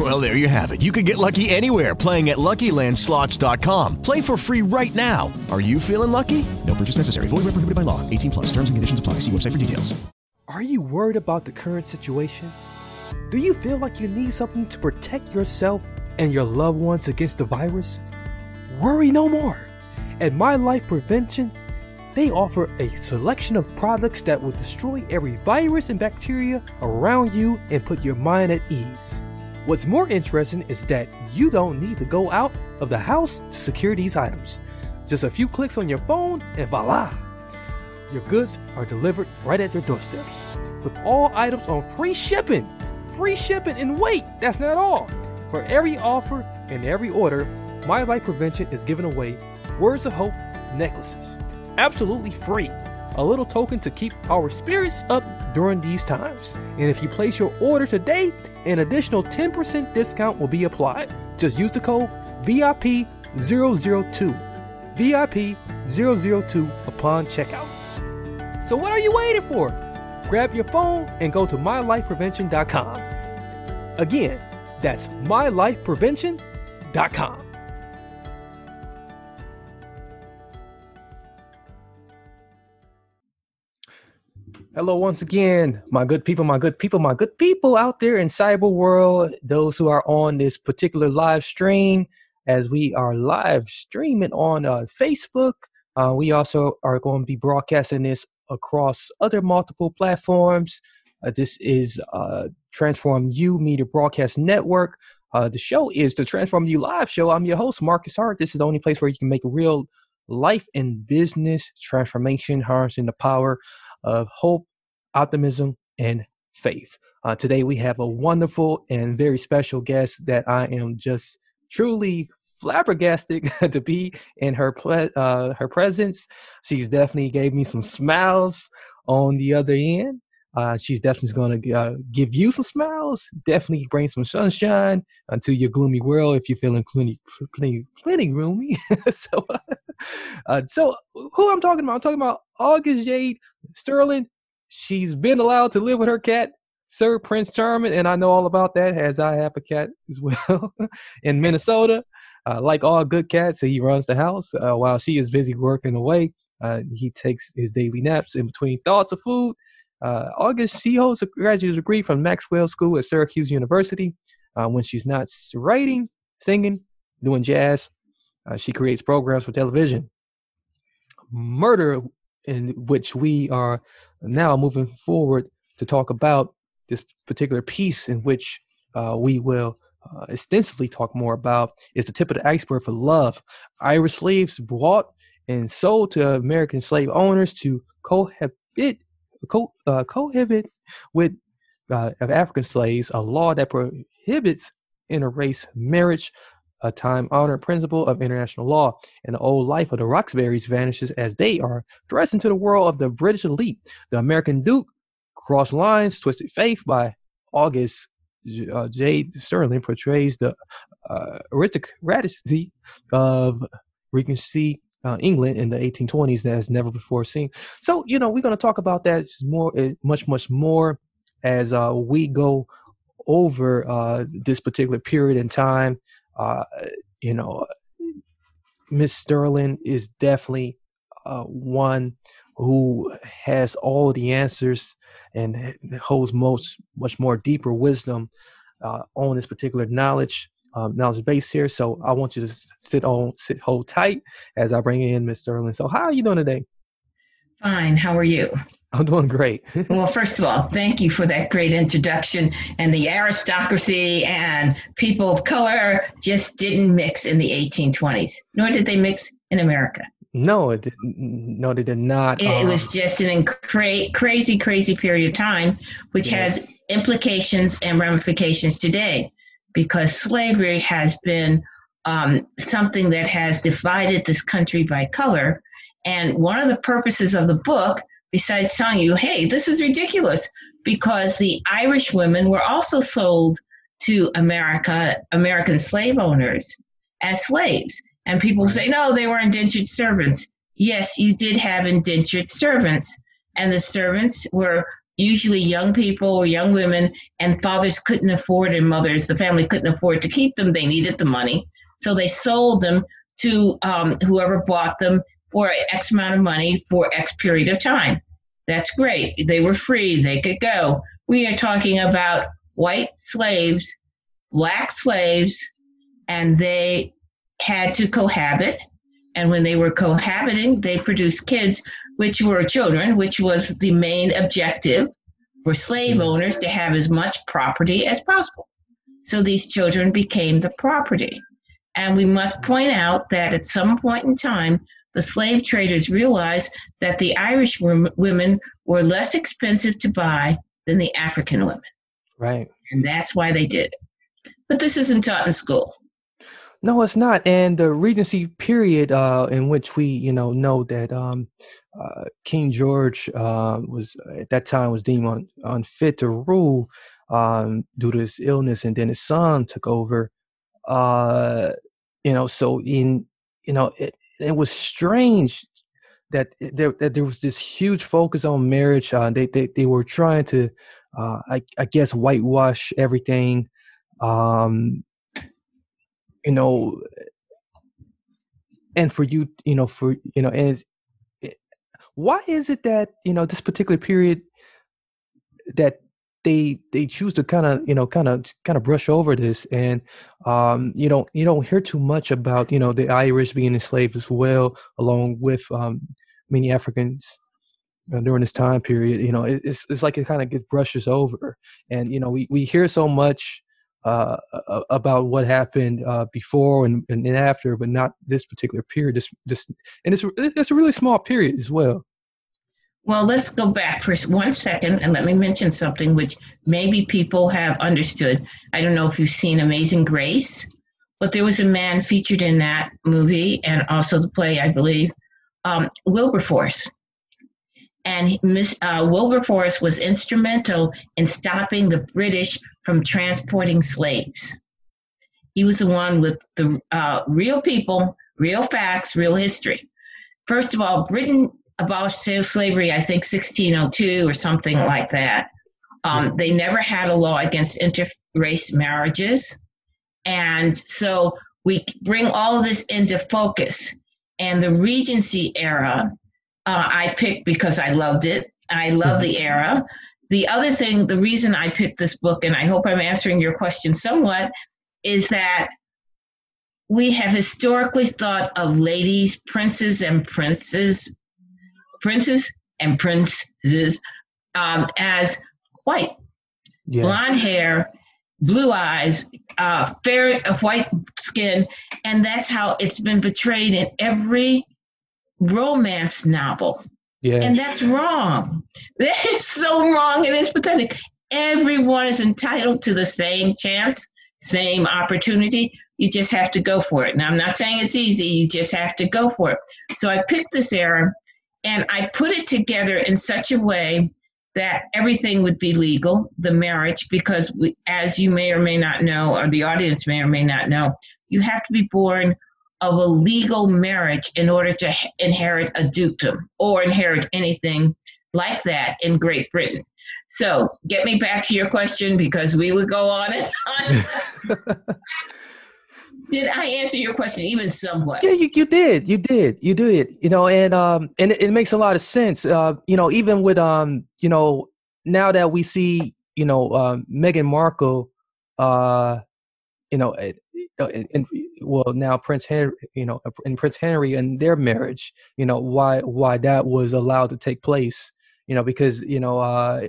Well, there you have it. You can get lucky anywhere playing at LuckyLandSlots.com. Play for free right now. Are you feeling lucky? No purchase necessary. Void where prohibited by law. 18 plus. Terms and conditions apply. See website for details. Are you worried about the current situation? Do you feel like you need something to protect yourself and your loved ones against the virus? Worry no more. At My Life Prevention, they offer a selection of products that will destroy every virus and bacteria around you and put your mind at ease. What's more interesting is that you don't need to go out of the house to secure these items. Just a few clicks on your phone and voila! Your goods are delivered right at your doorsteps. With all items on free shipping. Free shipping and wait, that's not all. For every offer and every order, My Life Prevention is giving away Words of Hope necklaces. Absolutely free. A little token to keep our spirits up during these times. And if you place your order today, an additional 10% discount will be applied. Just use the code VIP002. VIP002 upon checkout. So what are you waiting for? Grab your phone and go to mylifeprevention.com. Again, that's mylifeprevention.com. Hello, once again, my good people, my good people, my good people out there in cyber world, those who are on this particular live stream, as we are live streaming on uh, Facebook. Uh, we also are going to be broadcasting this across other multiple platforms. Uh, this is uh, Transform You Media Broadcast Network. Uh, the show is the Transform You Live show. I'm your host, Marcus Hart. This is the only place where you can make real life and business transformation, harnessing the power of hope, optimism, and faith. Uh, today we have a wonderful and very special guest that I am just truly flabbergasted to be in her ple- uh, her presence. She's definitely gave me some smiles on the other end. Uh, she's definitely going to uh, give you some smiles. Definitely bring some sunshine into your gloomy world if you're feeling plenty, plenty, plenty gloomy. so, uh, so who I'm talking about? I'm talking about August Jade Sterling. She's been allowed to live with her cat, Sir Prince Charming, and I know all about that as I have a cat as well in Minnesota. Uh, like all good cats, so he runs the house uh, while she is busy working away. Uh, he takes his daily naps in between thoughts of food. Uh, August, she holds a graduate degree from Maxwell School at Syracuse University. Uh, when she's not writing, singing, doing jazz, uh, she creates programs for television. Murder, in which we are now moving forward to talk about this particular piece, in which we will uh, extensively talk more about is the tip of the iceberg for love. Irish slaves bought and sold to American slave owners to cohabit, co, uh, cohabit with uh, African slaves, a law that prohibits interrace marriage, a time-honored principle of international law. And the old life of the Roxburghs vanishes as they are thrust into the world of the British elite. The American Duke crossed lines, twisted faith by August uh, Jade Sterling portrays the uh, aristocracy of Regency uh, England in the 1820s that has never before seen. So, you know, we're going to talk about that more, eh, much, much more as uh, we go over uh, this particular period in time. Uh, you know, Miss Sterling is definitely uh, one who has all the answers and holds most much more deeper wisdom uh, on this particular knowledge um, knowledge base here. So I want you to sit on sit hold tight as I bring in Miss Sterling. So how are you doing today? Fine. How are you? I'm doing great. well, first of all, thank you for that great introduction. And the aristocracy and people of color just didn't mix in the 1820s, nor did they mix in America. No, it didn't. No, they did not. It, um, was just an incra- crazy, crazy period of time, which yes. has implications and ramifications today, because slavery has been um, something that has divided this country by color. And one of the purposes of the book besides telling you, hey, this is ridiculous, because the Irish women were also sold to America, American slave owners as slaves. And people say, no, they were indentured servants. Yes, you did have indentured servants. And the servants were usually young people or young women, and fathers couldn't afford, and mothers, the family couldn't afford to keep them. They needed the money. So they sold them to um, whoever bought them for X amount of money for X period of time. That's great. They were free, they could go. We are talking about white slaves, black slaves, and they had to cohabit. And when they were cohabiting, they produced kids, which were children, which was the main objective for slave hmm. owners to have as much property as possible. So these children became the property. And we must point out that at some point in time, the slave traders realized that the Irish women were less expensive to buy than the African women. Right. And that's why they did it. But this isn't taught in school. No, it's not. And the Regency period, uh, in which we, you know, know that um, uh, King George uh, was at that time was deemed un- unfit to rule um, due to his illness, and then his son took over. Uh, you know, so in you know, it, it was strange that there that there was this huge focus on marriage. Uh, they they they were trying to, uh, I I guess, whitewash everything. Um, you know and for you you know for you know and it, why is it that you know this particular period that they they choose to kind of you know kind of kind of brush over this and um you don't you don't hear too much about you know the irish being enslaved as well along with um many africans uh, during this time period you know it, it's it's like it kind of gets brushes over. And you know we we hear so much uh, about what happened uh, before and, and after, but not this particular period. This, this, and it's it's a really small period as well. Well, let's go back for one second and let me mention something which maybe people have understood. I don't know if you've seen Amazing Grace, but there was a man featured in that movie and also the play, I believe, um, Wilberforce. And uh, Wilberforce was instrumental in stopping the British from transporting slaves. He was the one with the uh, real people, real facts, real history. First of all, Britain abolished slavery, I think 1602 or something like that. Um, they never had a law against interrace marriages. And so we bring all of this into focus. And the Regency era, uh, I picked because I loved it. I love the era the other thing, the reason I picked this book, and I hope I'm answering your question somewhat, is that we have historically thought of ladies, princes and princes, princes and princes um, as white, yeah. blonde hair, blue eyes, uh, fair uh, white skin, and that's how it's been portrayed in every romance novel. Yeah. And that's wrong. That is so wrong. And It is pathetic. Everyone is entitled to the same chance, same opportunity. You just have to go for it. Now, I'm not saying it's easy. You just have to go for it. So I picked this era and I put it together in such a way that everything would be legal, the marriage, because we, as you may or may not know, or the audience may or may not know, you have to be born of a legal marriage in order to inherit a dukedom or inherit anything like that in Great Britain. So, get me back to your question because we would go on and on. did I answer your question even somewhat? Yeah, you, you did. You did. You did. You know, and um, and it, it makes a lot of sense. Uh, you know, even with um, you know, now that we see, you know, um, Meghan Markle, uh, you know, and, and, well now Prince Henry, you know, and Prince Henry and their marriage, you know, why why that was allowed to take place, you know, because you know, uh,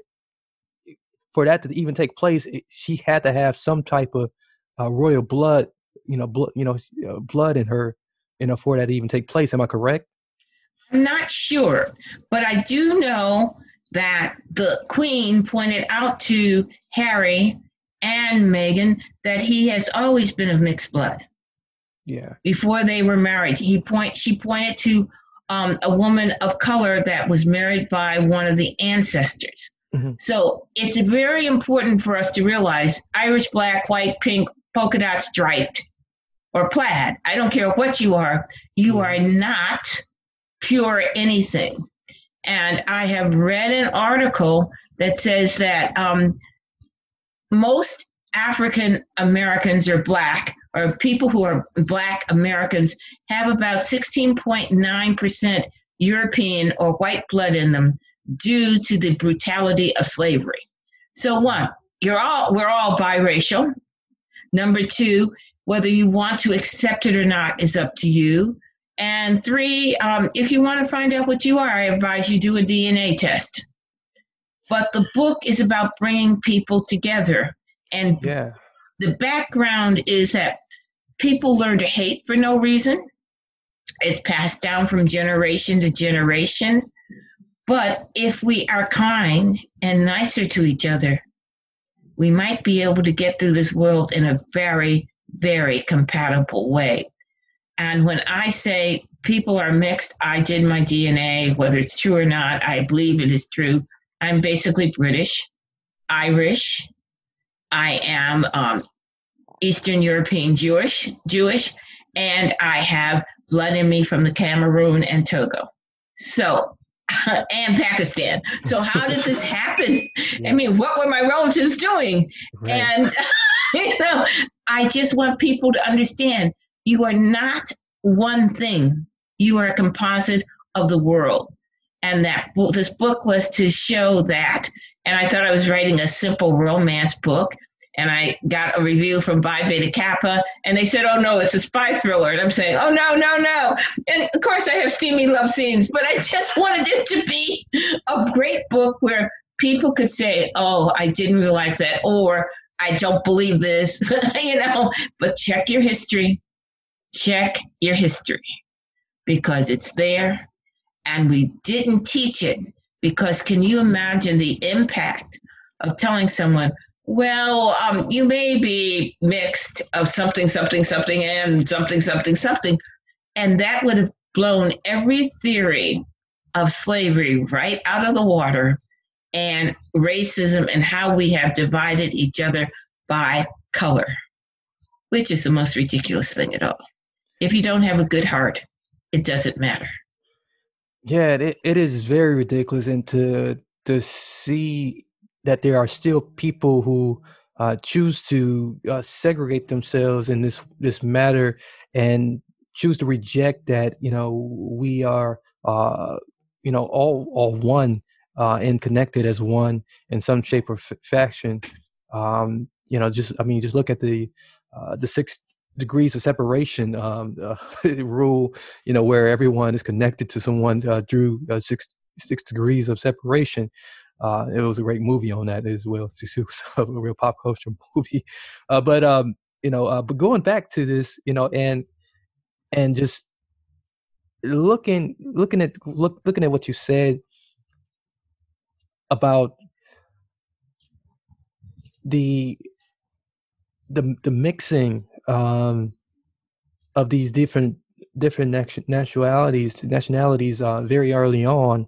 for that to even take place, she had to have some type of uh, royal blood, you know, blood, you know, uh, blood in her, you know, for that to even take place. Am I correct? I'm not sure, but I do know that the Queen pointed out to Harry and Meghan that he has always been of mixed blood. Yeah. Before they were married, he point she pointed to um, a woman of color that was married by one of the ancestors. Mhm. So it's very important for us to realize Irish, black, white, pink, polka dot, striped, or plaid. I don't care what you are, you are not pure anything. And I have read an article that says that um, most African Americans or black, or people who are black Americans, have about 16.9% European or white blood in them due to the brutality of slavery. So one, you're all we're all biracial. Number two, whether you want to accept it or not is up to you. And three, um, if you want to find out what you are, I advise you do a DNA test. But the book is about bringing people together. And Yeah. the background is that people learn to hate for no reason. It's passed down from generation to generation. But if we are kind and nicer to each other, we might be able to get through this world in a very, very compatible way. And when I say people are mixed, I did my DNA, whether it's true or not, I believe it is true. I'm basically British, Irish, I am um, Eastern European Jewish, Jewish, and I have blood in me from the Cameroon and Togo. So, and Pakistan. So, how did this happen? I mean, what were my relatives doing? Right. And, you know, I just want people to understand you are not one thing, you are a composite of the world. And that this book was to show that. And I thought I was writing a simple romance book. And I got a review from Phi Beta Kappa, and they said, "Oh no, it's a spy thriller." And I'm saying, "Oh no, no, no!" And of course, I have steamy love scenes, but I just wanted it to be a great book where people could say, "Oh, I didn't realize that," or "I don't believe this," you know. But check your history, check your history, because it's there, and we didn't teach it. Because can you imagine the impact of telling someone? Well, um, you may be mixed of something, something, something, and something, something, something. And that would have blown every theory of slavery right out of the water and racism and how we have divided each other by color, which is the most ridiculous thing at all. If you don't have a good heart, it doesn't matter. Yeah, it, it is very ridiculous, and to to see that there are still people who uh, choose to uh, segregate themselves in this this matter and choose to reject that you know we are uh, you know all all one uh, and connected as one in some shape or f- fashion. Um, you know, just I mean, just look at the uh, the six degrees of separation um, uh, rule. You know, where everyone is connected to someone uh, through uh, six six degrees of separation. Uh, it was a great movie on that as well. It's a real pop culture movie. Uh, but um, you know, uh, but going back to this, you know, and and just looking looking at look looking at what you said about the the the mixing um, of these different different nation- nationalities nationalities uh, very early on.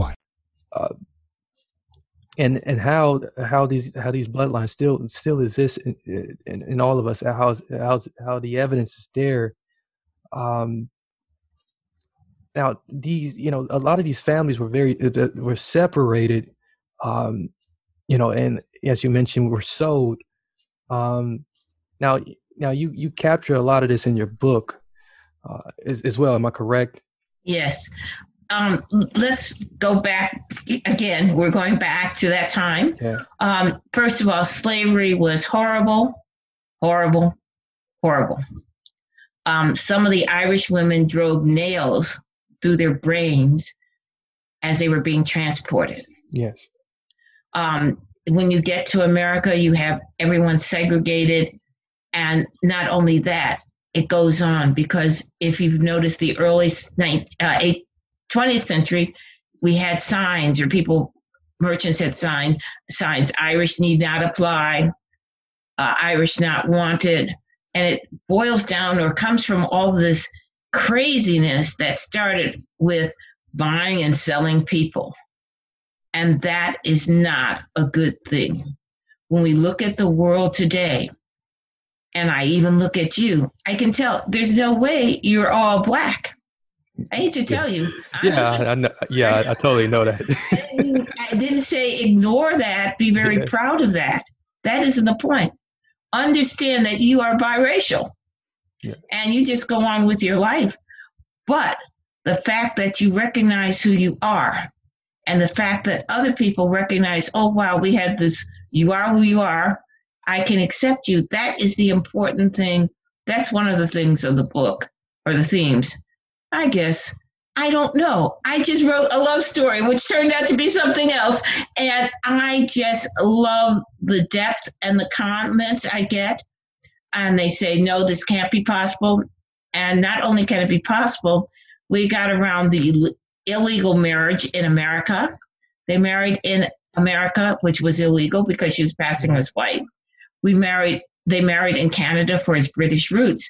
And and how how these how these bloodlines still still exist in, in, in all of us how how how the evidence is there um now these you know a lot of these families were very uh, were separated um you know and as you mentioned were sold um now now you you capture a lot of this in your book uh, as, as well. Am i correct? Yes um, let's go back again. We're going back to that time. Yeah. Um, first of all, slavery was horrible, horrible, horrible. Um, some of the Irish women drove nails through their brains as they were being transported. Yes. Um, when you get to America, you have everyone segregated. And not only that, it goes on because if you've noticed the early 19, uh, 20th century, we had signs or people, merchants had sign, signs, Irish need not apply, uh, Irish not wanted. And it boils down or comes from all this craziness that started with buying and selling people. And that is not a good thing. When we look at the world today, and I even look at you, I can tell there's no way you're all black. I hate to tell you. Yeah, I know, yeah, I, totally know that. I, didn't, I, didn't, say ignore that. Be very yeah. proud of that. That isn't the point. Understand that you are biracial, yeah. and you just go on with your life. But the fact that you recognize who you are, and the fact that other people recognize, oh wow, we had this. You are who you are. I can accept you. That is the important thing. That's one of the things of the book or the themes I guess. I don't know. I just wrote a love story, which turned out to be something else. And I just love the depth and the comments I get. And they say, no, this can't be possible. And not only can it be possible, we got around the illegal marriage in America. They married in America, which was illegal because she was passing as white. We married, they married in Canada for his British roots.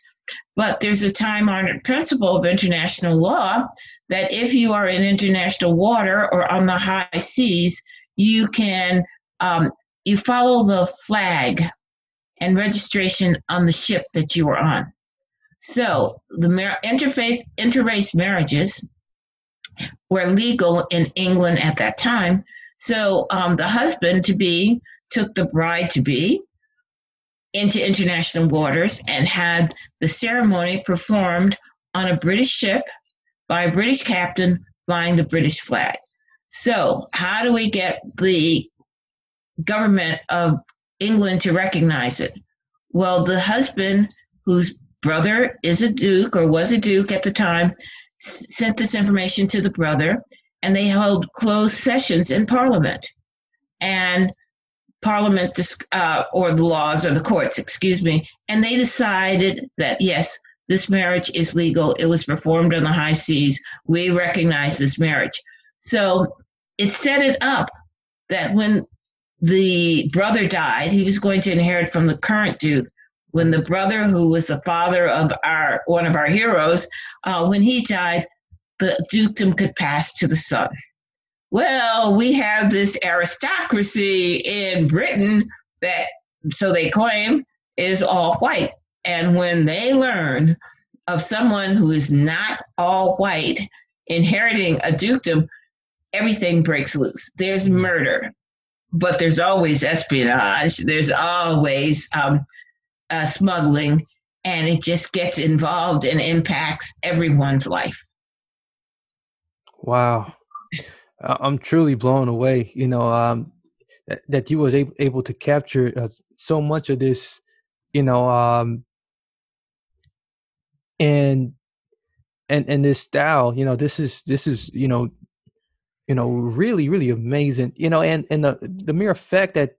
But there's a time honored principle of international law that if you are in international water or on the high seas, you can um, you follow the flag and registration on the ship that you are on. So the mar- interfaith interrace marriages were legal in England at that time. So um, the husband to be took the bride to be into international waters and had the ceremony performed on a British ship by a British captain flying the British flag. So, how do we get the government of England to recognize it? Well, the husband, whose brother is a duke or was a duke at the time, sent this information to the brother, and they held closed sessions in Parliament. And Parliament uh, or the laws or the courts, excuse me, and they decided that yes, this marriage is legal. It was performed on the high seas. We recognize this marriage. So it set it up that when the brother died, he was going to inherit from the current duke. When the brother, who was the father of our one of our heroes, uh, when he died, the dukedom could pass to the son well, we have this aristocracy in Britain that, so they claim, is all white. And when they learn of someone who is not all white inheriting a dukedom, everything breaks loose. There's murder, but there's always espionage, there's always um, uh, smuggling, and it just gets involved and impacts everyone's life. Wow. I'm truly blown away. You know, um, that, you was able, able to capture uh, so much of this. You know, um, and and and this style. You know, this is this is you know, you know, really really amazing. You know, and and the the mere fact that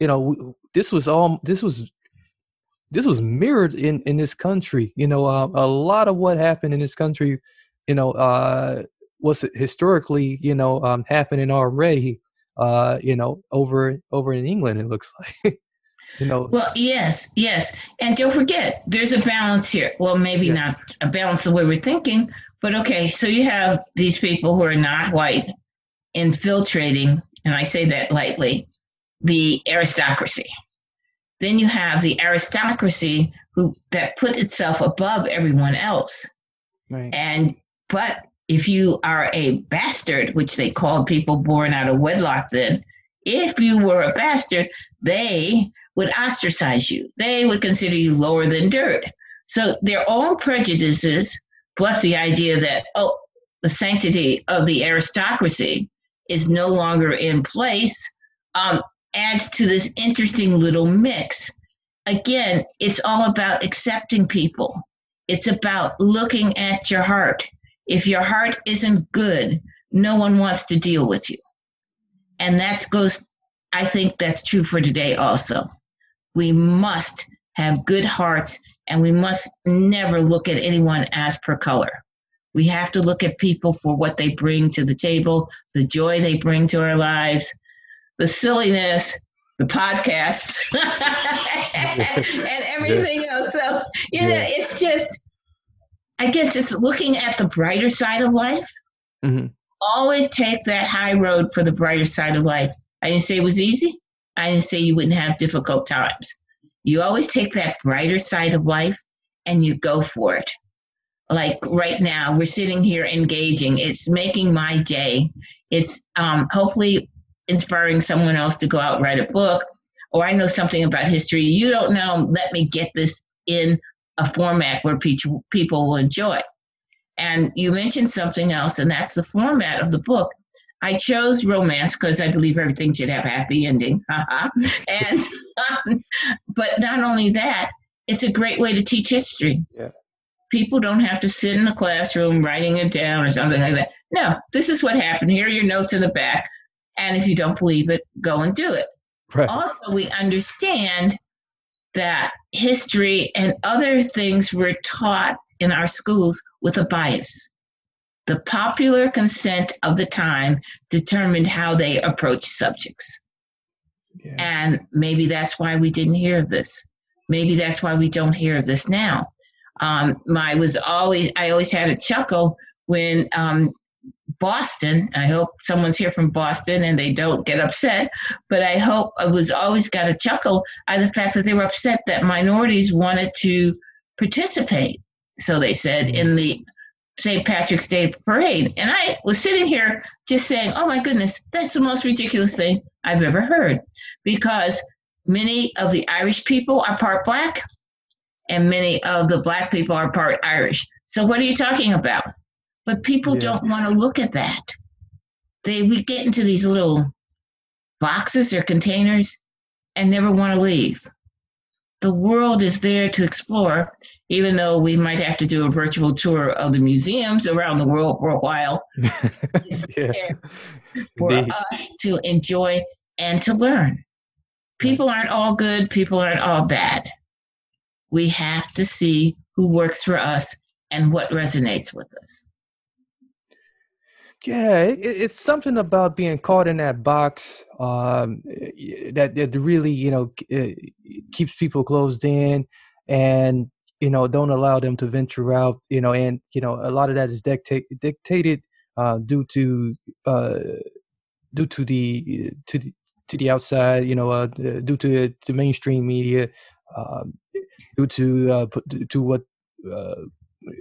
you know this was all this was this was mirrored in in this country. You know, uh, a lot of what happened in this country. You know, uh, was historically, you know, um, happening already, uh, you know, over over in England. It looks like, you know. Well, yes, yes, and don't forget, there's a balance here. Well, maybe yeah. not a balance the way we're thinking, but okay. So you have these people who are not white infiltrating, and I say that lightly, the aristocracy. Then you have the aristocracy who that put itself above everyone else. Right. And but if you are a bastard, which they called people born out of wedlock then, if you were a bastard, they would ostracize you. They would consider you lower than dirt. So their own prejudices, plus the idea that, oh, the sanctity of the aristocracy is no longer in place, um, adds to this interesting little mix. Again, it's all about accepting people. It's about looking at your heart. If your heart isn't good, no one wants to deal with you. And that goes, I think that's true for today also. We must have good hearts and we must never look at anyone as per color. We have to look at people for what they bring to the table, the joy they bring to our lives, the silliness, the podcast, and everything else. So, you know, it's just, I guess it's looking at the brighter side of life. Mm-hmm. Always take that high road for the brighter side of life. I didn't say it was easy. I didn't say you wouldn't have difficult times. You always take that brighter side of life and you go for it. Like right now, we're sitting here engaging. It's making my day. It's um, hopefully inspiring someone else to go out and write a book. Or I know something about history you don't know. Let me get this in a format where people will enjoy. And you mentioned something else, and that's the format of the book. I chose romance because I believe everything should have a happy ending. and um, but not only that, it's a great way to teach history. Yeah. People don't have to sit in a classroom writing it down or something like that. No, this is what happened. Here are your notes in the back. And if you don't believe it, go and do it. Right. Also, we understand that history and other things were taught in our schools with a bias. The popular consent of the time determined how they approached subjects. Yeah. And maybe that's why we didn't hear of this. Maybe that's why we don't hear of this now. Um, my was always I always had a chuckle when um, Boston. I hope someone's here from Boston and they don't get upset, but I hope I was always got a chuckle at the fact that they were upset that minorities wanted to participate. So they said mm-hmm. in the St. Patrick's Day parade. And I was sitting here just saying, oh my goodness, that's the most ridiculous thing I've ever heard. Because many of the Irish people are part black and many of the black people are part Irish. So what are you talking about? But people yeah. don't want to look at that. They we get into these little boxes or containers and never want to leave. The world is there to explore, even though we might have to do a virtual tour of the museums around the world for a while. yeah. for Indeed. us to enjoy and to learn. People aren't all good, people aren't all bad. We have to see who works for us and what resonates with us. Yeah, it, it's something about being caught in that box um, that that really you know keeps people closed in, and you know don't allow them to venture out. You know, and you know a lot of that is dictate, dictated uh, due to uh, due to the to the to the outside. You know, uh, due to the mainstream media, um, due to uh, to what uh,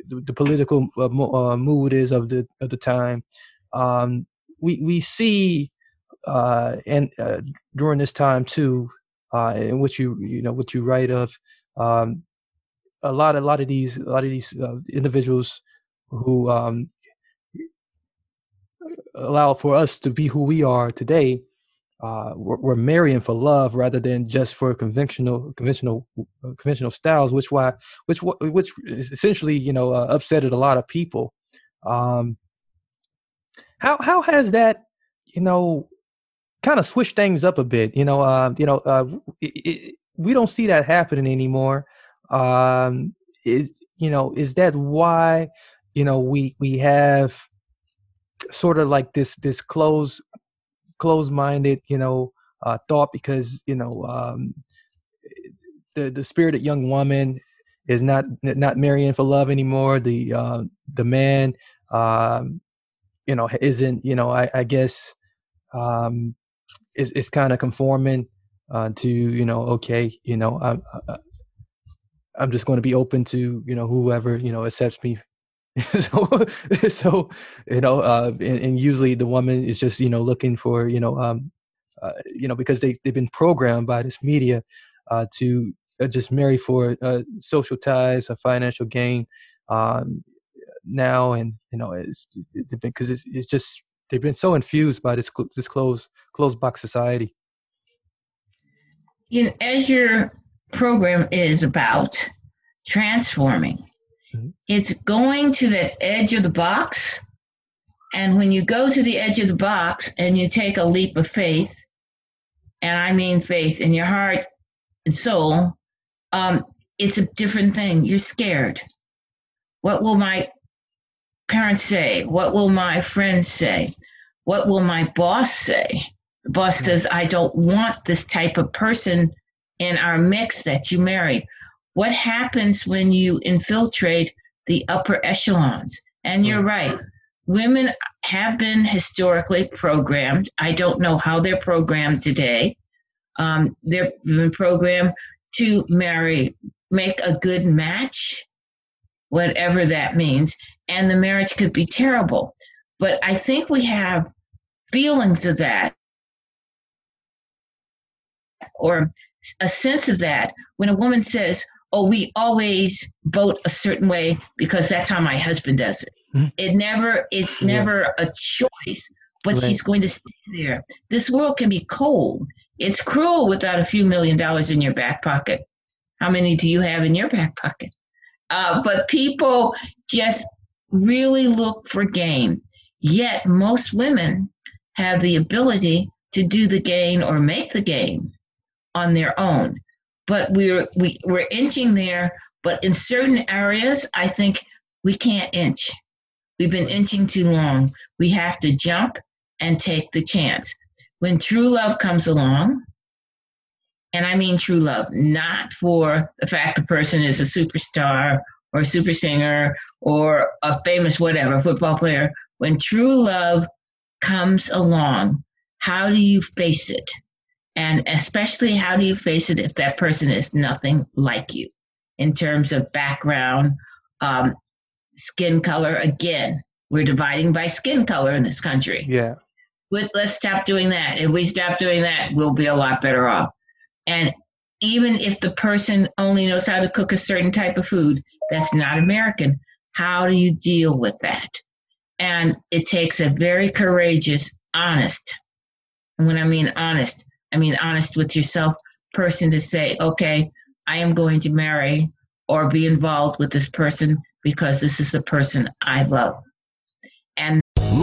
the, the political uh, uh, mood is of the of the time. Um, we we see uh, and uh, during this time too, uh, in which you you know what you write of, um, a lot a lot of these a lot of these uh, individuals who um, allow for us to be who we are today uh, we're, we're, marrying for love rather than just for conventional conventional uh, conventional styles, which why which which essentially you know uh, upsetted a lot of people. Um, how how has that you know kind of switched things up a bit? You know, uh, you know, uh, it, it, we don't see that happening anymore. Um, is you know is that why you know we we have sort of like this this close closed-minded, you know, uh, thought because you know um, the the spirited young woman is not not marrying for love anymore. The uh, the man, um, you know, isn't you know I, I guess um, is is kind of conforming uh, to you know okay you know I'm I'm just going to be open to you know whoever you know accepts me so, so you know, uh, and, and, usually the woman is just you know looking for you know, um, uh, you know, because they they've been programmed by this media uh, to uh, just marry for uh, social ties, a financial gain. Um, now, and you know, it's because it's, it's just they've been so infused by this this closed closed box society. You know, as your program is about transforming Mm-hmm. It's going to the edge of the box. And when you go to the edge of the box and you take a leap of faith, and I mean faith in your heart and soul, um, it's a different thing. You're scared. What will my parents say? What will my friends say? What will my boss say? The boss mm-hmm. says, I don't want this type of person in our mix that you marry what happens when you infiltrate the upper echelons? And you're right. Women have been historically programmed. I don't know how they're programmed today. Um, they've been programmed to marry, make a good match, whatever that means. And the marriage could be terrible. But I think we have feelings of that or a sense of that when a woman says, oh, we always vote a certain way because that's how my husband does it. Mm-hmm. It never, it's yeah. never a choice, but right. she's going to stay there. This world can be cold. It's cruel without a few million dollars in your back pocket. How many do you have in your back pocket? Uh, but people just really look for gain. Yet most women have the ability to do the gain or make the gain on their own. But we're we, we're inching there. But in certain areas i think we can't inch. We've been inching too long. We have to jump and take the chance. When true love comes along and i mean true love not for the fact the person is a superstar or a super singer or a famous whatever football player when true love comes along how do you face it and especially, how do you face it if that person is nothing like you in terms of background, um, skin color? Again, we're dividing by skin color in this country. Yeah. let's stop doing that. If we stop doing that, we'll be a lot better off. And even if the person only knows how to cook a certain type of food that's not American, how do you deal with that? And it takes a very courageous, honest, and when I mean honest, I mean, honest with yourself person to say, okay, I am going to marry or be involved with this person because this is the person I love.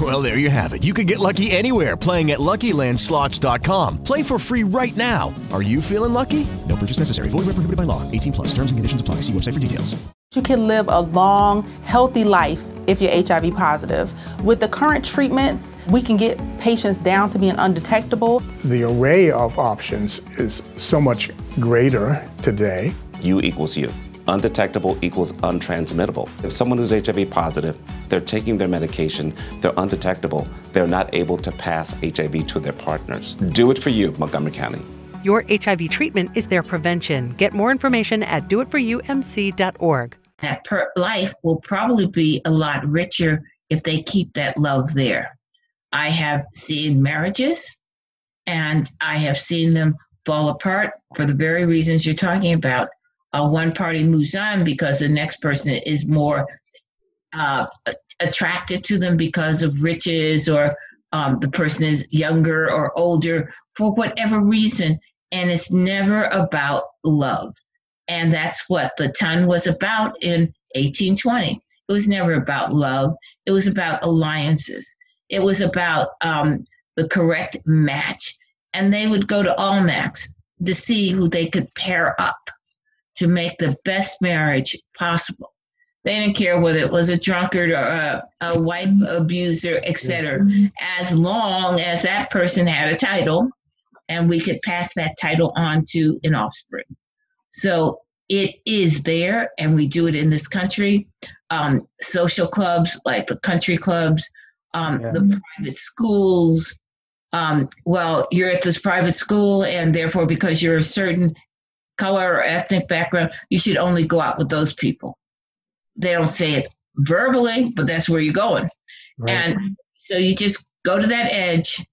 Well, there you have it. You can get lucky anywhere playing at LuckyLandSlots.com. Play for free right now. Are you feeling lucky? No purchase necessary. Void where prohibited by law. 18 plus. Terms and conditions apply. See website for details. You can live a long, healthy life if you're HIV positive. With the current treatments, we can get patients down to being undetectable. The array of options is so much greater today. U equals U. Undetectable equals untransmittable. If someone who's HIV positive, they're taking their medication, they're undetectable, they're not able to pass HIV to their partners. Do it for you, Montgomery County. Your HIV treatment is their prevention. Get more information at doitforumc.org that per- life will probably be a lot richer if they keep that love there. I have seen marriages and I have seen them fall apart for the very reasons you're talking about. Uh, one party moves on because the next person is more uh, attracted to them because of riches or um, the person is younger or older for whatever reason. And it's never about love. And that's what the ton was about in 1820. It was never about love, it was about alliances, it was about um, the correct match. And they would go to all Almack's to see who they could pair up to make the best marriage possible. They didn't care whether it was a drunkard or a, a wife abuser, etc., as long as that person had a title and we could pass that title on to an offspring. So it is there, and we do it in this country. Um, social clubs like the country clubs, um, yeah. the private schools. Um, well, you're at this private school, and therefore, because you're a certain color or ethnic background, you should only go out with those people. They don't say it verbally, but that's where you're going. Right. And so you just go to that edge,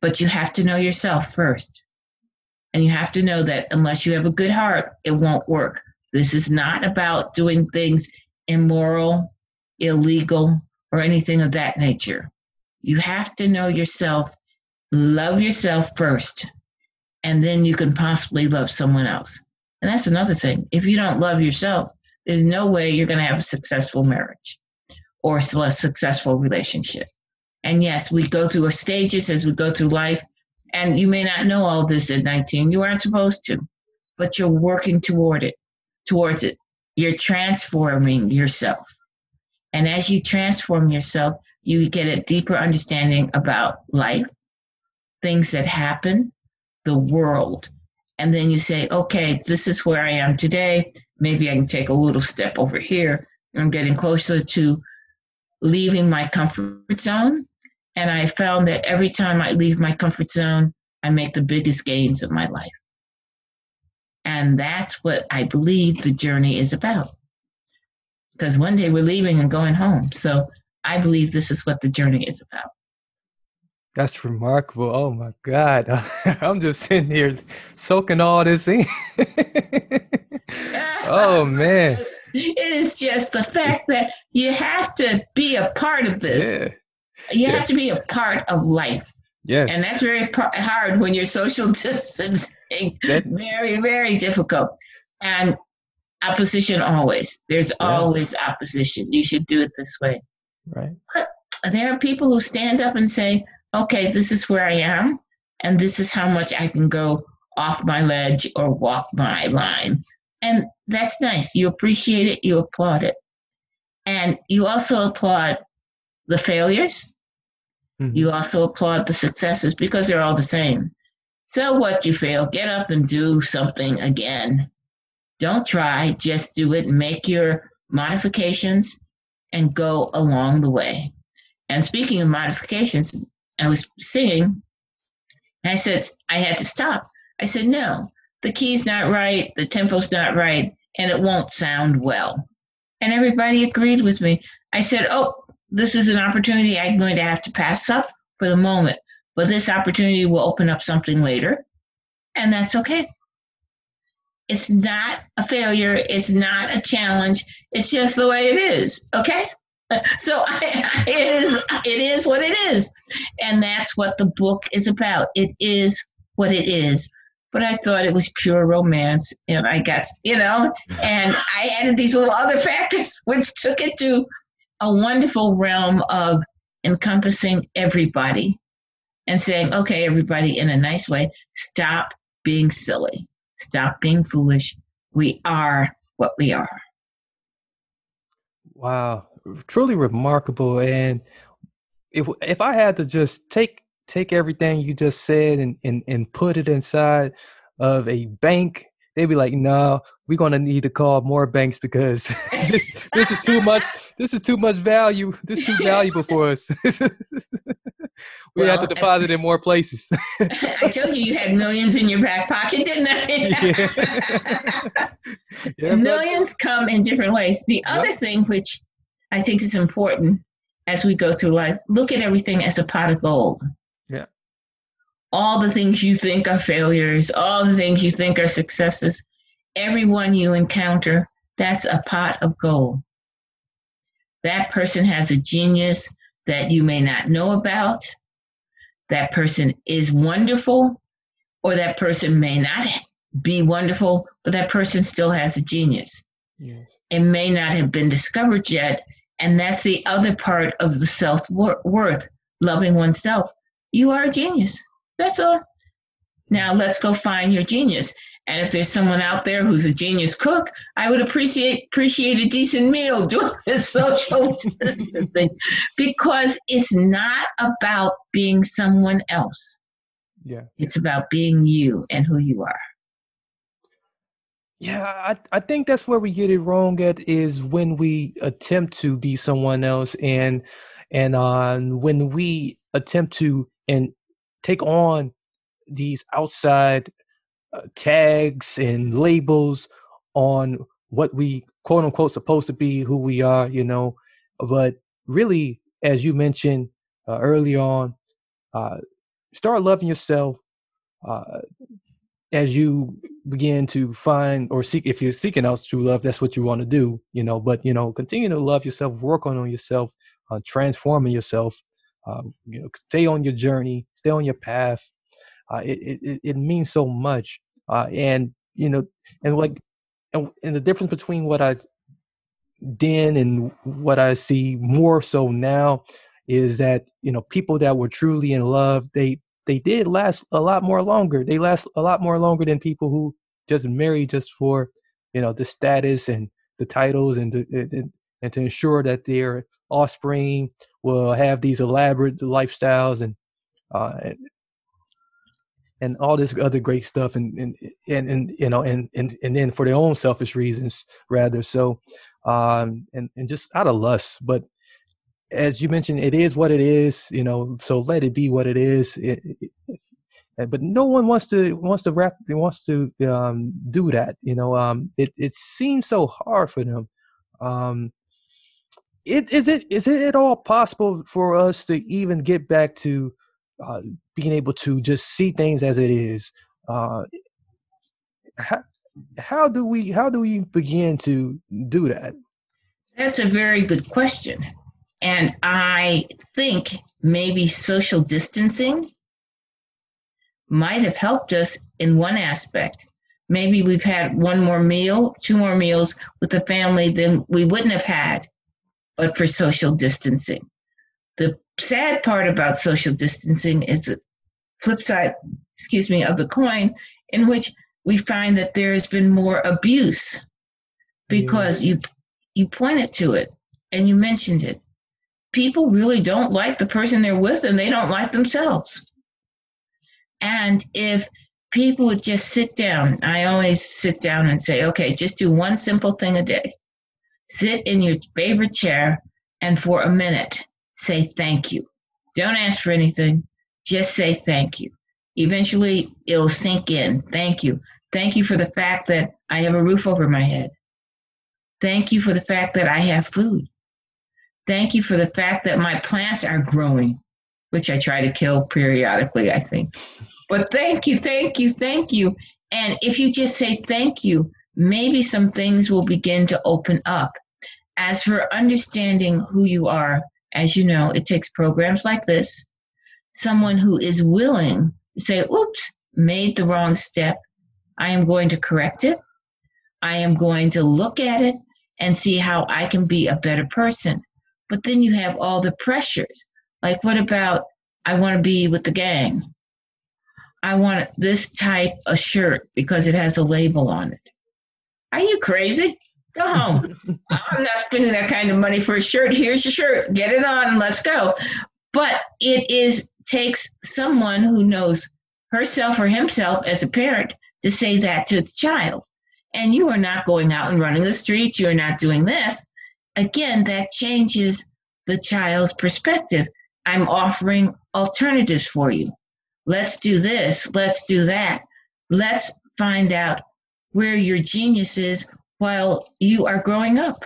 but you have to know yourself first. And you have to know that unless you have a good heart, it won't work. This is not about doing things immoral, illegal, or anything of that nature. You have to know yourself, love yourself first, and then you can possibly love someone else. And that's another thing. If you don't love yourself, there's no way you're going to have a successful marriage or a successful relationship. And yes, we go through a stages as we go through life. And you may not know all this at 19. You aren't supposed to, but you're working toward it, towards it. You're transforming yourself. And as you transform yourself, you get a deeper understanding about life, things that happen, the world. And then you say, okay, this is where I am today. Maybe I can take a little step over here. I'm getting closer to leaving my comfort zone. And I found that every time I leave my comfort zone, I make the biggest gains of my life. And that's what I believe the journey is about. Because one day we're leaving and going home. So I believe this is what the journey is about. That's remarkable. Oh my God. I'm just sitting here soaking all this in. oh man. It is just the fact that you have to be a part of this. Yeah. You yeah. have to be a part of life. Yes. And that's very hard when you're social distancing. That, very, very difficult. And opposition always. There's yeah. always opposition. You should do it this way. Right. But there are people who stand up and say, okay, this is where I am, and this is how much I can go off my ledge or walk my line. And that's nice. You appreciate it, you applaud it. And you also applaud the failures. Mm-hmm. You also applaud the successes because they're all the same. So what you fail, get up and do something again. Don't try, just do it, make your modifications and go along the way. And speaking of modifications, I was singing. And I said, I had to stop. I said, no, the key's not right, the tempo's not right, and it won't sound well. And everybody agreed with me. I said, oh, this is an opportunity I'm going to have to pass up for the moment, but this opportunity will open up something later, and that's okay. It's not a failure, it's not a challenge, it's just the way it is, okay? so I, it is it is what it is. And that's what the book is about. It is what it is. But i thought it was pure romance and i got you know and i added these little other factors which took it to a wonderful realm of encompassing everybody and saying okay everybody in a nice way stop being silly. Stop being foolish. We are what we are. Wow truly remarkable. And if if I had to just take take everything you just said and and, and put it inside of a bank, they'd be like, "No, we're gonna need to call more banks because this this is too much. This is too much value. This is too valuable for us." we well, have to deposit in more places. I told you you had millions in your back pocket, didn't I? yeah. yeah millions come in different ways. The other thing, which I think it's important as we go through life, look at everything as a pot of gold. Yeah. All the things you think are failures, all the things you think are successes, everyone you encounter, that's a pot of gold. That person has a genius that you may not know about. That person is wonderful, or that person may not be wonderful, but that person still has a genius. Yes. It may not have been discovered yet, and that's the other part of the self worth, loving oneself. You are a genius. That's all. Now let's go find your genius. And if there's someone out there who's a genius cook, I would appreciate appreciate a decent meal doing this social distancing because it's not about being someone else. Yeah. It's about being you and who you are. Yeah, I, I think that's where we get it wrong at is when we attempt to be someone else and and uh, when we attempt to and take on these outside uh, tags and labels on what we quote unquote supposed to be who we are you know? But really as you mentioned uh, early on uh, start loving yourself uh, as you begin to find or seek if you're seeking out true love that's what you want to do you know but you know continue to love yourself work on, on yourself uh, transforming yourself um, you know stay on your journey stay on your path. Uh, it, it it means so much uh, and you know and like and, and the difference between what i then and what i see more so now is that you know people that were truly in love they they did last a lot more longer. They last a lot more longer than people who just marry just for you know the status and the titles and to, and, and to ensure that their offspring will have these elaborate lifestyles and uh, and, and all this other great stuff and and and, and you know and, and and then for their own selfish reasons rather so um and and just out of lust but as you mentioned, it is what it is, you know. So let it be what it is. It, it, but no one wants to wants to rap wants to um, do that. You know, um, it it seems so hard for them. Um, it is it is it at all possible for us to even get back to uh, being able to just see things as it is? Uh, how, how do we how do we begin to do that? That's a very good question. And I think maybe social distancing might have helped us in one aspect. Maybe we've had one more meal, two more meals with the family than we wouldn't have had, but for social distancing. The sad part about social distancing is the flip side, excuse me, of the coin, in which we find that there has been more abuse because yeah. you you pointed to it and you mentioned it people really don't like the person they're with and they don't like themselves. And if people would just sit down, I always sit down and say, okay, just do one simple thing a day. Sit in your favorite chair and for a minute say thank you. Don't ask for anything, just say thank you. Eventually, it'll sink in. Thank you. Thank you for the fact that I have a roof over my head. Thank you for the fact that I have food. Thank you for the fact that my plants are growing, which I try to kill periodically, I think. But thank you, thank you, thank you. And if you just say thank you, maybe some things will begin to open up. As for understanding who you are, as you know, it takes programs like this, someone who is willing to say, oops, made the wrong step. I am going to correct it. I am going to look at it and see how I can be a better person. But then you have all the pressures. Like, what about I want to be with the gang? I want this type of shirt because it has a label on it. Are you crazy? Go home. I'm not spending that kind of money for a shirt. Here's your shirt. Get it on and let's go. But it is takes someone who knows herself or himself as a parent to say that to its child. And you are not going out and running the streets. You are not doing this again, that changes the child's perspective. I'm offering alternatives for you. Let's do this. Let's do that. Let's find out where your genius is while you are growing up.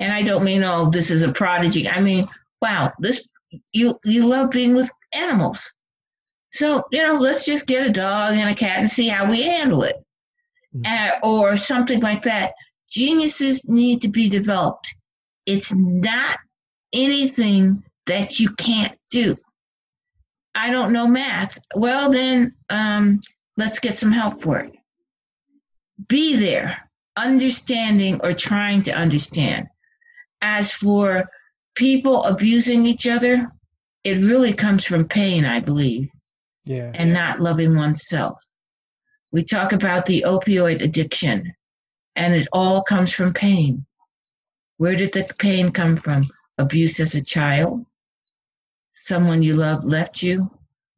And I don't mean, oh, this is a prodigy. I mean, wow, this you you love being with animals. So, you know, let's just get a dog and a cat and see how we handle it. Mm-hmm. Uh, or something like that. Geniuses need to be developed it's not anything that you can't do. I don't know math. Well, then um, let's get some help for it. Be there, understanding or trying to understand. As for people abusing each other, it really comes from pain, I believe, yeah. and not loving oneself. We talk about the opioid addiction, and it all comes from pain. Where did the pain come from? Abuse as a child? Someone you love left you?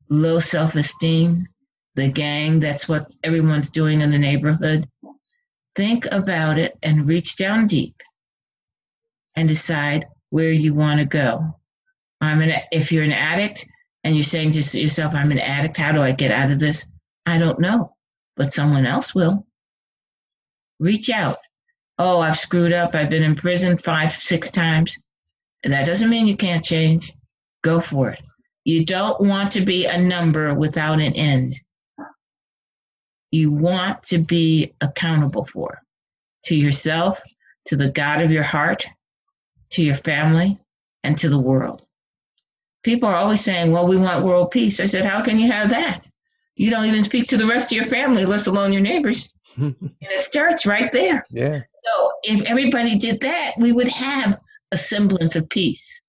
Low self esteem? The gang, that's what everyone's doing in the neighborhood? think about it and reach down deep and decide where you want to go. I'm an if you're an addict and you're saying to yourself, I'm an addict, how do I get out of this? I don't know, but someone else will. Reach out. Oh, I've screwed up. I've been in prison five, six times. And that doesn't mean you can't change. Go for it. You don't want to be a number without an end. You want to be accountable for to yourself, to the God of your heart, to your family, and to the world. People are always saying, well, we want world peace. I said, how can you have that? You don't even speak to the rest of your family, let alone your neighbors. and it starts right there. Yeah. So if everybody did that, we would have a semblance of peace.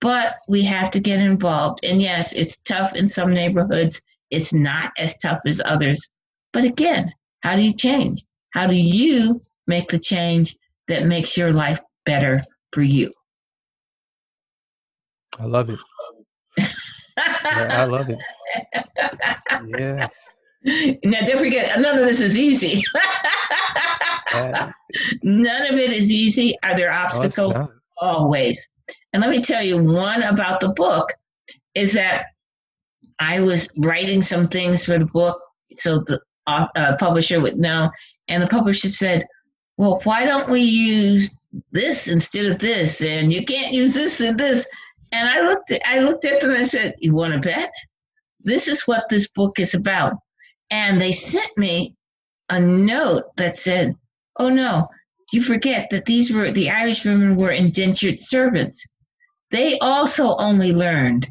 But we have to get involved. And yes, it's tough in some neighborhoods. It's not as tough as others. But again, how do you change? How do you make the change that makes your life better for you? I love it. yeah, I love it. Yes. Now, don't forget, none of this is easy. none of it is easy. Are there obstacles? No, Always. And let me tell you one about the book is that I was writing some things for the book so the uh, publisher would know. And the publisher said, Well, why don't we use this instead of this? And you can't use this and this. And I looked at, I looked at them and I said, You want to bet? This is what this book is about. And they sent me a note that said, Oh no, you forget that these were the Irish women were indentured servants. They also only learned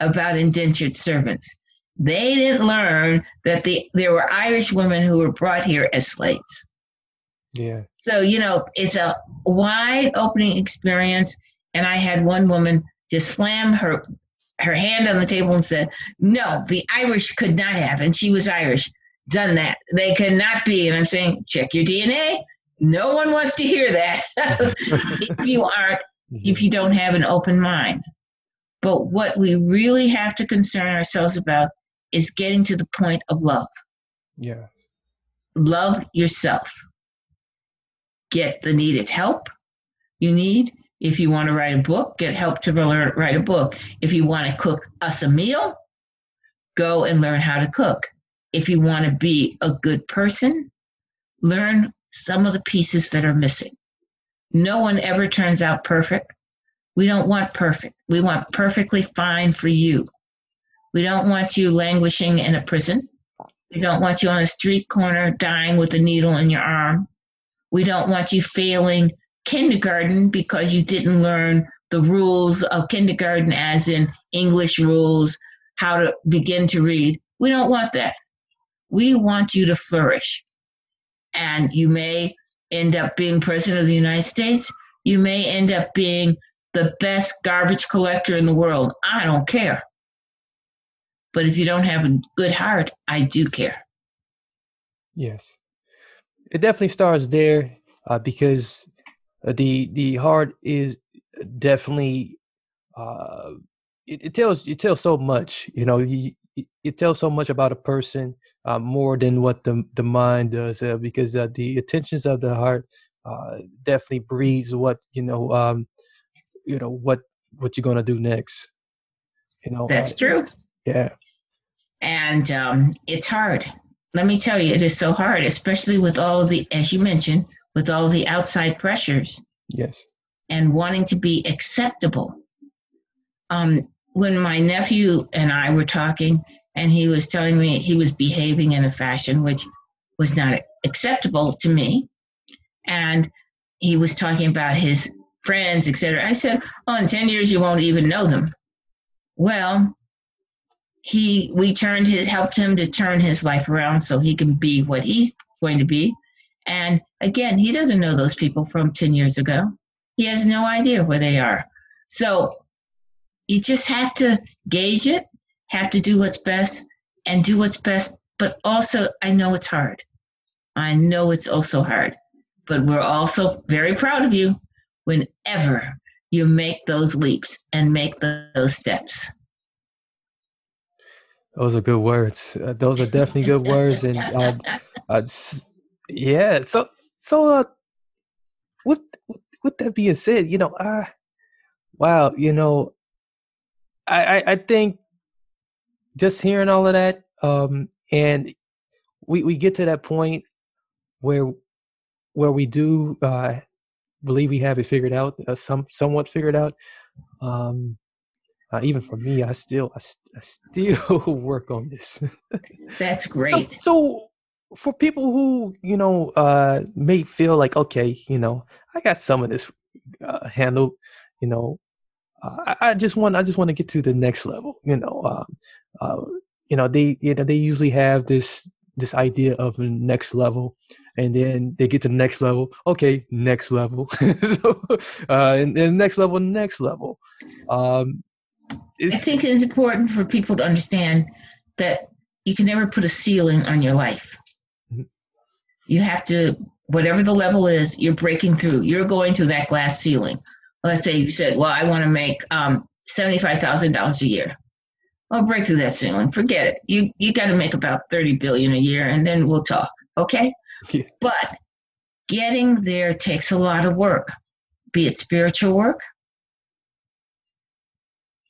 about indentured servants. They didn't learn that the, there were Irish women who were brought here as slaves. Yeah. So, you know, it's a wide opening experience. And I had one woman just slam her her hand on the table and said, No, the Irish could not have, and she was Irish, done that. They could not be. And I'm saying, check your DNA. No one wants to hear that if you aren't, if you don't have an open mind. But what we really have to concern ourselves about is getting to the point of love. Yeah. Love yourself. Get the needed help you need. If you want to write a book, get help to learn, write a book. If you want to cook us a meal, go and learn how to cook. If you want to be a good person, learn some of the pieces that are missing. No one ever turns out perfect. We don't want perfect. We want perfectly fine for you. We don't want you languishing in a prison. We don't want you on a street corner dying with a needle in your arm. We don't want you failing kindergarten because you didn't learn the rules of kindergarten, as in English rules, how to begin to read. We don't want that. We want you to flourish. And you may end up being president of the United States. You may end up being the best garbage collector in the world. I don't care. But if you don't have a good heart, I do care. Yes. It definitely starts there uh, because the the heart is definitely uh, it, it, tells it tells so much. You know, you, it tells so much about a person uh, more than what the the mind does uh, because uh, the attentions of the heart uh, definitely breeds what you know um, you know what what you're gonna do next. You know, that's true. Yeah. And um, it's hard. Let me tell you, it is so hard, especially with all the, as you mentioned, with all the outside pressures. Yes. And wanting to be acceptable. Um, when my nephew and I were talking, and he was telling me he was behaving in a fashion which was not acceptable to me, and he was talking about his friends, etc. I said, "Oh, in ten years you won't even know them." Well, he we turned his helped him to turn his life around so he can be what he's going to be and again he doesn't know those people from 10 years ago. He has no idea where they are. So you just have to gauge it have to do what's best and do what's best. But also i know it's hard. I know it's also hard. But we're also very proud of you whenever you make those leaps and make the, those steps. Those are good words. Uh, those are definitely good words, and uh, uh, Yeah. So so uh, with with that being said, you know, uh wow, you know, I I, I think just hearing all of that, um, and we we get to that point where where we do uh believe we have it figured out, uh, some somewhat figured out. Um, uh, even for me, I still I, I still work on this. That's great. So, so, for people who you know uh, may feel like, okay, you know, I got some of this uh, handled. You know, uh, I, I, just want I just want to get to the next level. You know, um, uh, you know they you know they usually have this this idea of a next level and then they get to the next level okay next level so, uh, and, and next level next level um, I think it's important for people to understand that you can never put a ceiling on your life. You have to, whatever the level is, you're breaking through. You're going to that glass ceiling. Let's say you said, "Well, I want to make um, seventy-five thousand dollars a year." Well, break through that ceiling. Forget it. You you got to make about thirty billion a year, and then we'll talk. Okay. Yeah. But getting there takes a lot of work, be it spiritual work,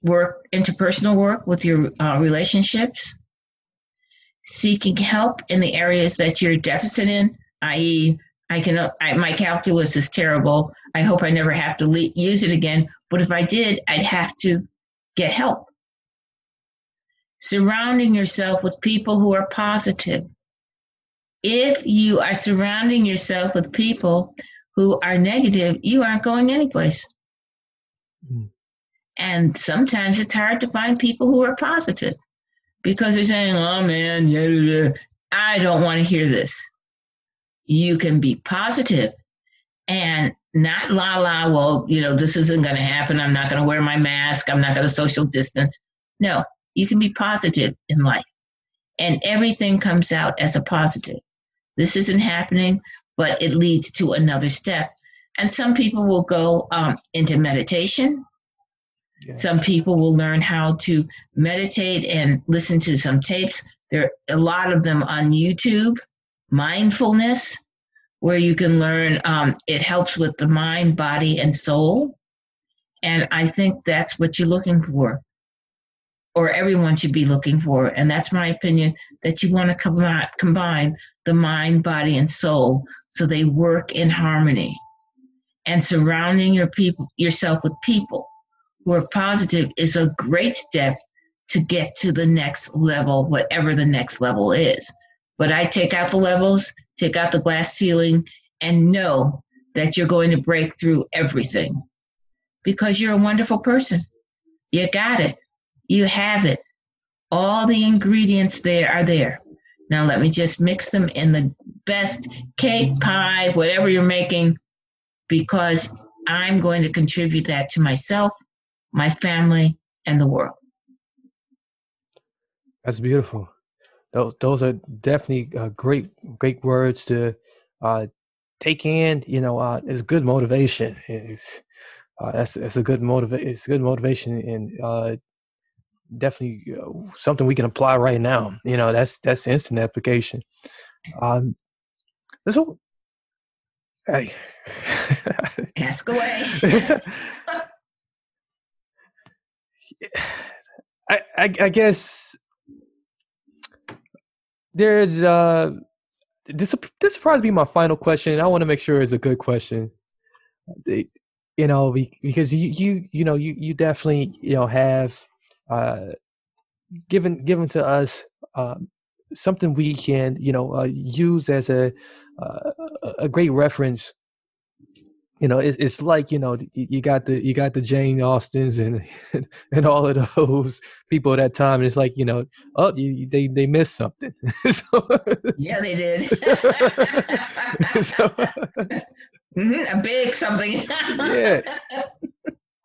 work, interpersonal work with your uh, relationships, seeking help in the areas that you're deficit in, i.e., I can I, my calculus is terrible. I hope I never have to le- use it again. But if I did, I'd have to get help. Surrounding yourself with people who are positive. If you are surrounding yourself with people who are negative, you aren't going anyplace. Mm. And sometimes it's hard to find people who are positive because they're saying, oh man, yeah, yeah, I don't want to hear this. You can be positive and not la la, well, you know, this isn't going to happen. I'm not going to wear my mask. I'm not going to social distance. No, you can be positive in life. And everything comes out as a positive. This isn't happening, but it leads to another step. And some people will go um, into meditation some people will learn how to meditate and listen to some tapes. There are a lot of them on YouTube. Mindfulness, where you can learn, um, it helps with the mind, body, and soul. And I think that's what you're looking for, or everyone should be looking for. And that's my opinion that you want to combine, combine the mind, body, and soul so they work in harmony. And surrounding your people, yourself with people who are positive is a great step to get to the next level, whatever the next level is. But I take out the levels, take out the glass ceiling, and know that you're going to break through everything because you're a wonderful person. You got it. You have it. All the ingredients there are there. Now let me just mix them in the best cake, pie, whatever you're making, because I'm going to contribute that to myself my family, and the world. That's beautiful. Those those are definitely uh, great great words to uh, take in. You know, uh, it's good motivation. It's uh, that's that's a good motivate. It's good motivation and uh, definitely uh, something we can apply right now. You know, that's that's instant application. Um, so, hey, ask away. I, I, I guess there's uh this this will probably be my final question. I want to make sure it's a good question. You know, because you you you know you you definitely you know have uh given given to us um, something we can you know uh, use as a uh, a great reference you know, it's, it's like you know you got the you got the Jane Austens and and all of those people at that time, and it's like you know, oh, you, they they missed something. so, yeah, they did. so, mm-hmm, a big something. yeah.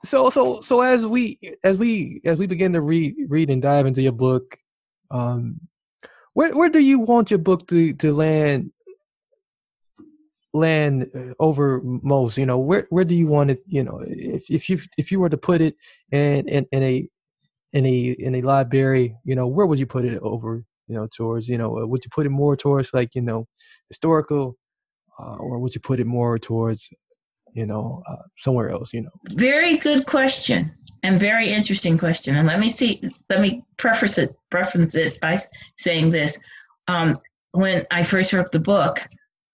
So so so as we as we as we begin to read read and dive into your book, um, where where do you want your book to to land land uh, over most you know where where do you want it you know if if you if you were to put it in in, in a in a in a library you know where would you put it over you know towards you know uh, would you put it more towards like you know historical uh, or would you put it more towards, you know, uh, somewhere else? You know. Very good question and very interesting question. And let me see. Let me preface it. Preference it by saying this. Um, when I first wrote the book,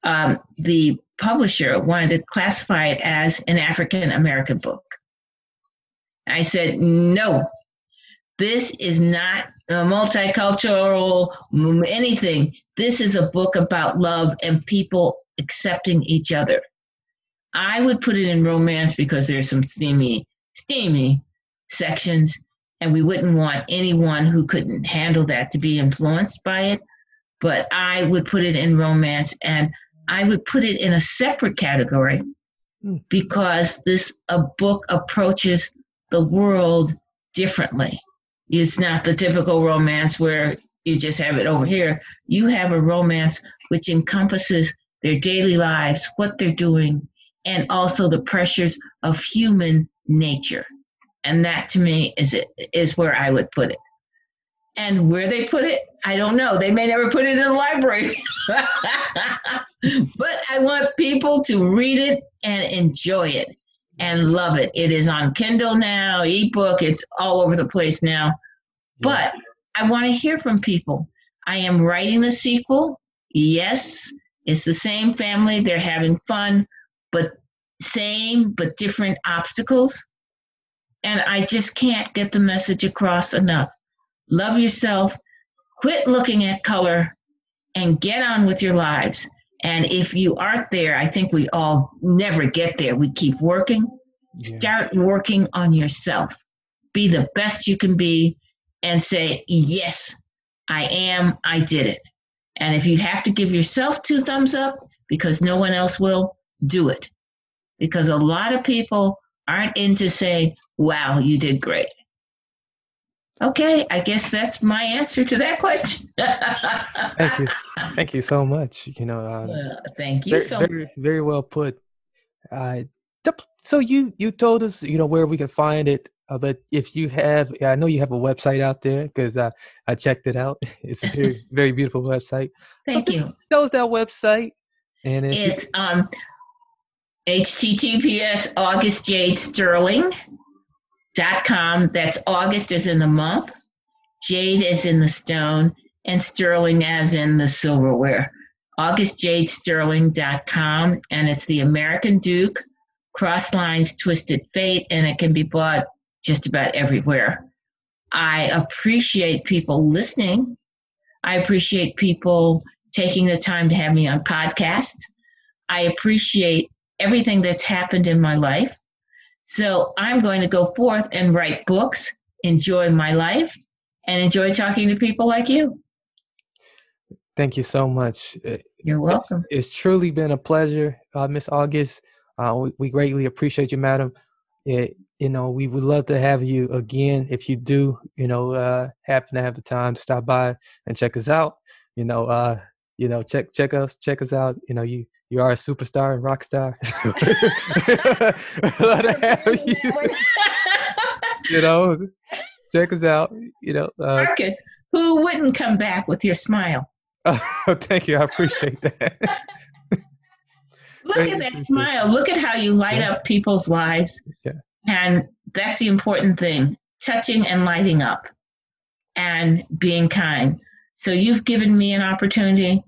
um, the publisher wanted to classify it as an African American book. I said, no, this is not a multicultural anything. This is a book about love and people accepting each other. I would put it in romance because there's some steamy, steamy sections, and we wouldn't want anyone who couldn't handle that to be influenced by it. But I would put it in romance, and I would put it in a separate category hmm. because this a book approaches the world differently. It's not the typical romance where you just have it over here. You have a romance which encompasses their daily lives, what they're doing, and also the pressures of human nature. And that to me is it is where I would put it. And where they put it, I don't know. They may never put it in the library. but I want people to read it and enjoy it and love it. It is on Kindle now, ebook, it's all over the place now. But I want to hear from people. I am writing the sequel. Yes, it's the same family, they're having fun, but same but different obstacles. And I just can't get the message across enough. Love yourself, quit looking at color, and get on with your lives. And if you aren't there, I think we all never get there. We keep working. Yeah. Start working on yourself. Be the best you can be and say, Yes, I am. I did it. And if you have to give yourself two thumbs up because no one else will, do it. Because a lot of people aren't into saying, Wow, you did great. Okay, I guess that's my answer to that question. thank you, thank you so much. You know, um, uh, thank you very, so very, very well put. Uh, so you you told us you know where we can find it, uh, but if you have, I know you have a website out there because uh, I checked it out. It's a very very beautiful website. Thank so you. Tell us that website, and it's you, um https August Jade Sterling dot com. That's August is in the month, Jade is in the stone, and Sterling as in the silverware. AugustJadeSterling.com, and it's the American Duke, Cross Lines, Twisted Fate, and it can be bought just about everywhere. I appreciate people listening. I appreciate people taking the time to have me on podcast. I appreciate everything that's happened in my life. So I'm going to go forth and write books, enjoy my life, and enjoy talking to people like you. Thank you so much. You're welcome. It's, it's truly been a pleasure, uh, Miss August. Uh, we, we, greatly appreciate you, madam. It, you know, we would love to have you again if you do, you know, uh, happen to have the time to stop by and check us out. You know, uh, you know, check check us check us out. You know, you you are a superstar and rock star. you. you know, check us out. You know, uh, Marcus, who wouldn't come back with your smile? Oh, thank you. I appreciate that. Look thank at that smile. Look at how you light yeah. up people's lives. Yeah. And that's the important thing touching and lighting up and being kind. So you've given me an opportunity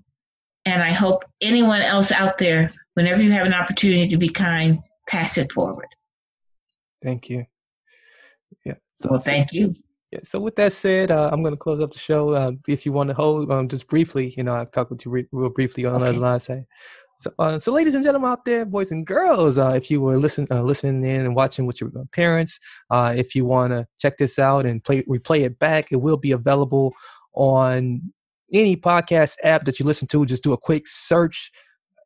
and I hope anyone else out there, whenever you have an opportunity to be kind, pass it forward. Thank you. Yeah. So, well, thank you. Yeah. So with that said, uh, I'm going to close up the show. Uh, if you want to hold, um, just briefly, you know, I've talked with you re- real briefly on okay. another line. Say, so, uh, so ladies and gentlemen out there, boys and girls, uh, if you were listen, uh, listening in and watching with your parents, uh, if you want to check this out and play, replay it back, it will be available on any podcast app that you listen to, just do a quick search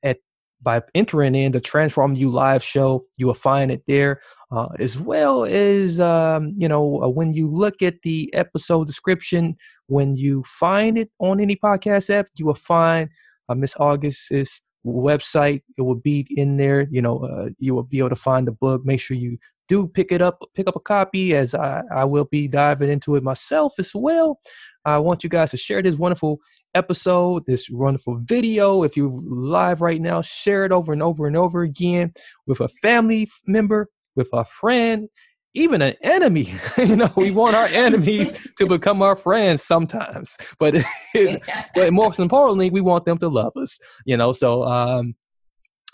at by entering in the Transform You Live show. You will find it there, uh, as well as um, you know uh, when you look at the episode description. When you find it on any podcast app, you will find uh, Miss August's website. It will be in there. You know, uh, you will be able to find the book. Make sure you do pick it up, pick up a copy, as I, I will be diving into it myself as well. I want you guys to share this wonderful episode, this wonderful video. If you're live right now, share it over and over and over again with a family member, with a friend, even an enemy. you know, we want our enemies to become our friends sometimes, but but most importantly, we want them to love us. You know, so um,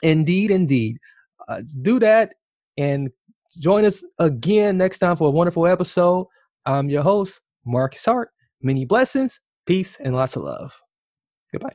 indeed, indeed, uh, do that and join us again next time for a wonderful episode. I'm your host, Marcus Hart. Many blessings, peace, and lots of love. Goodbye.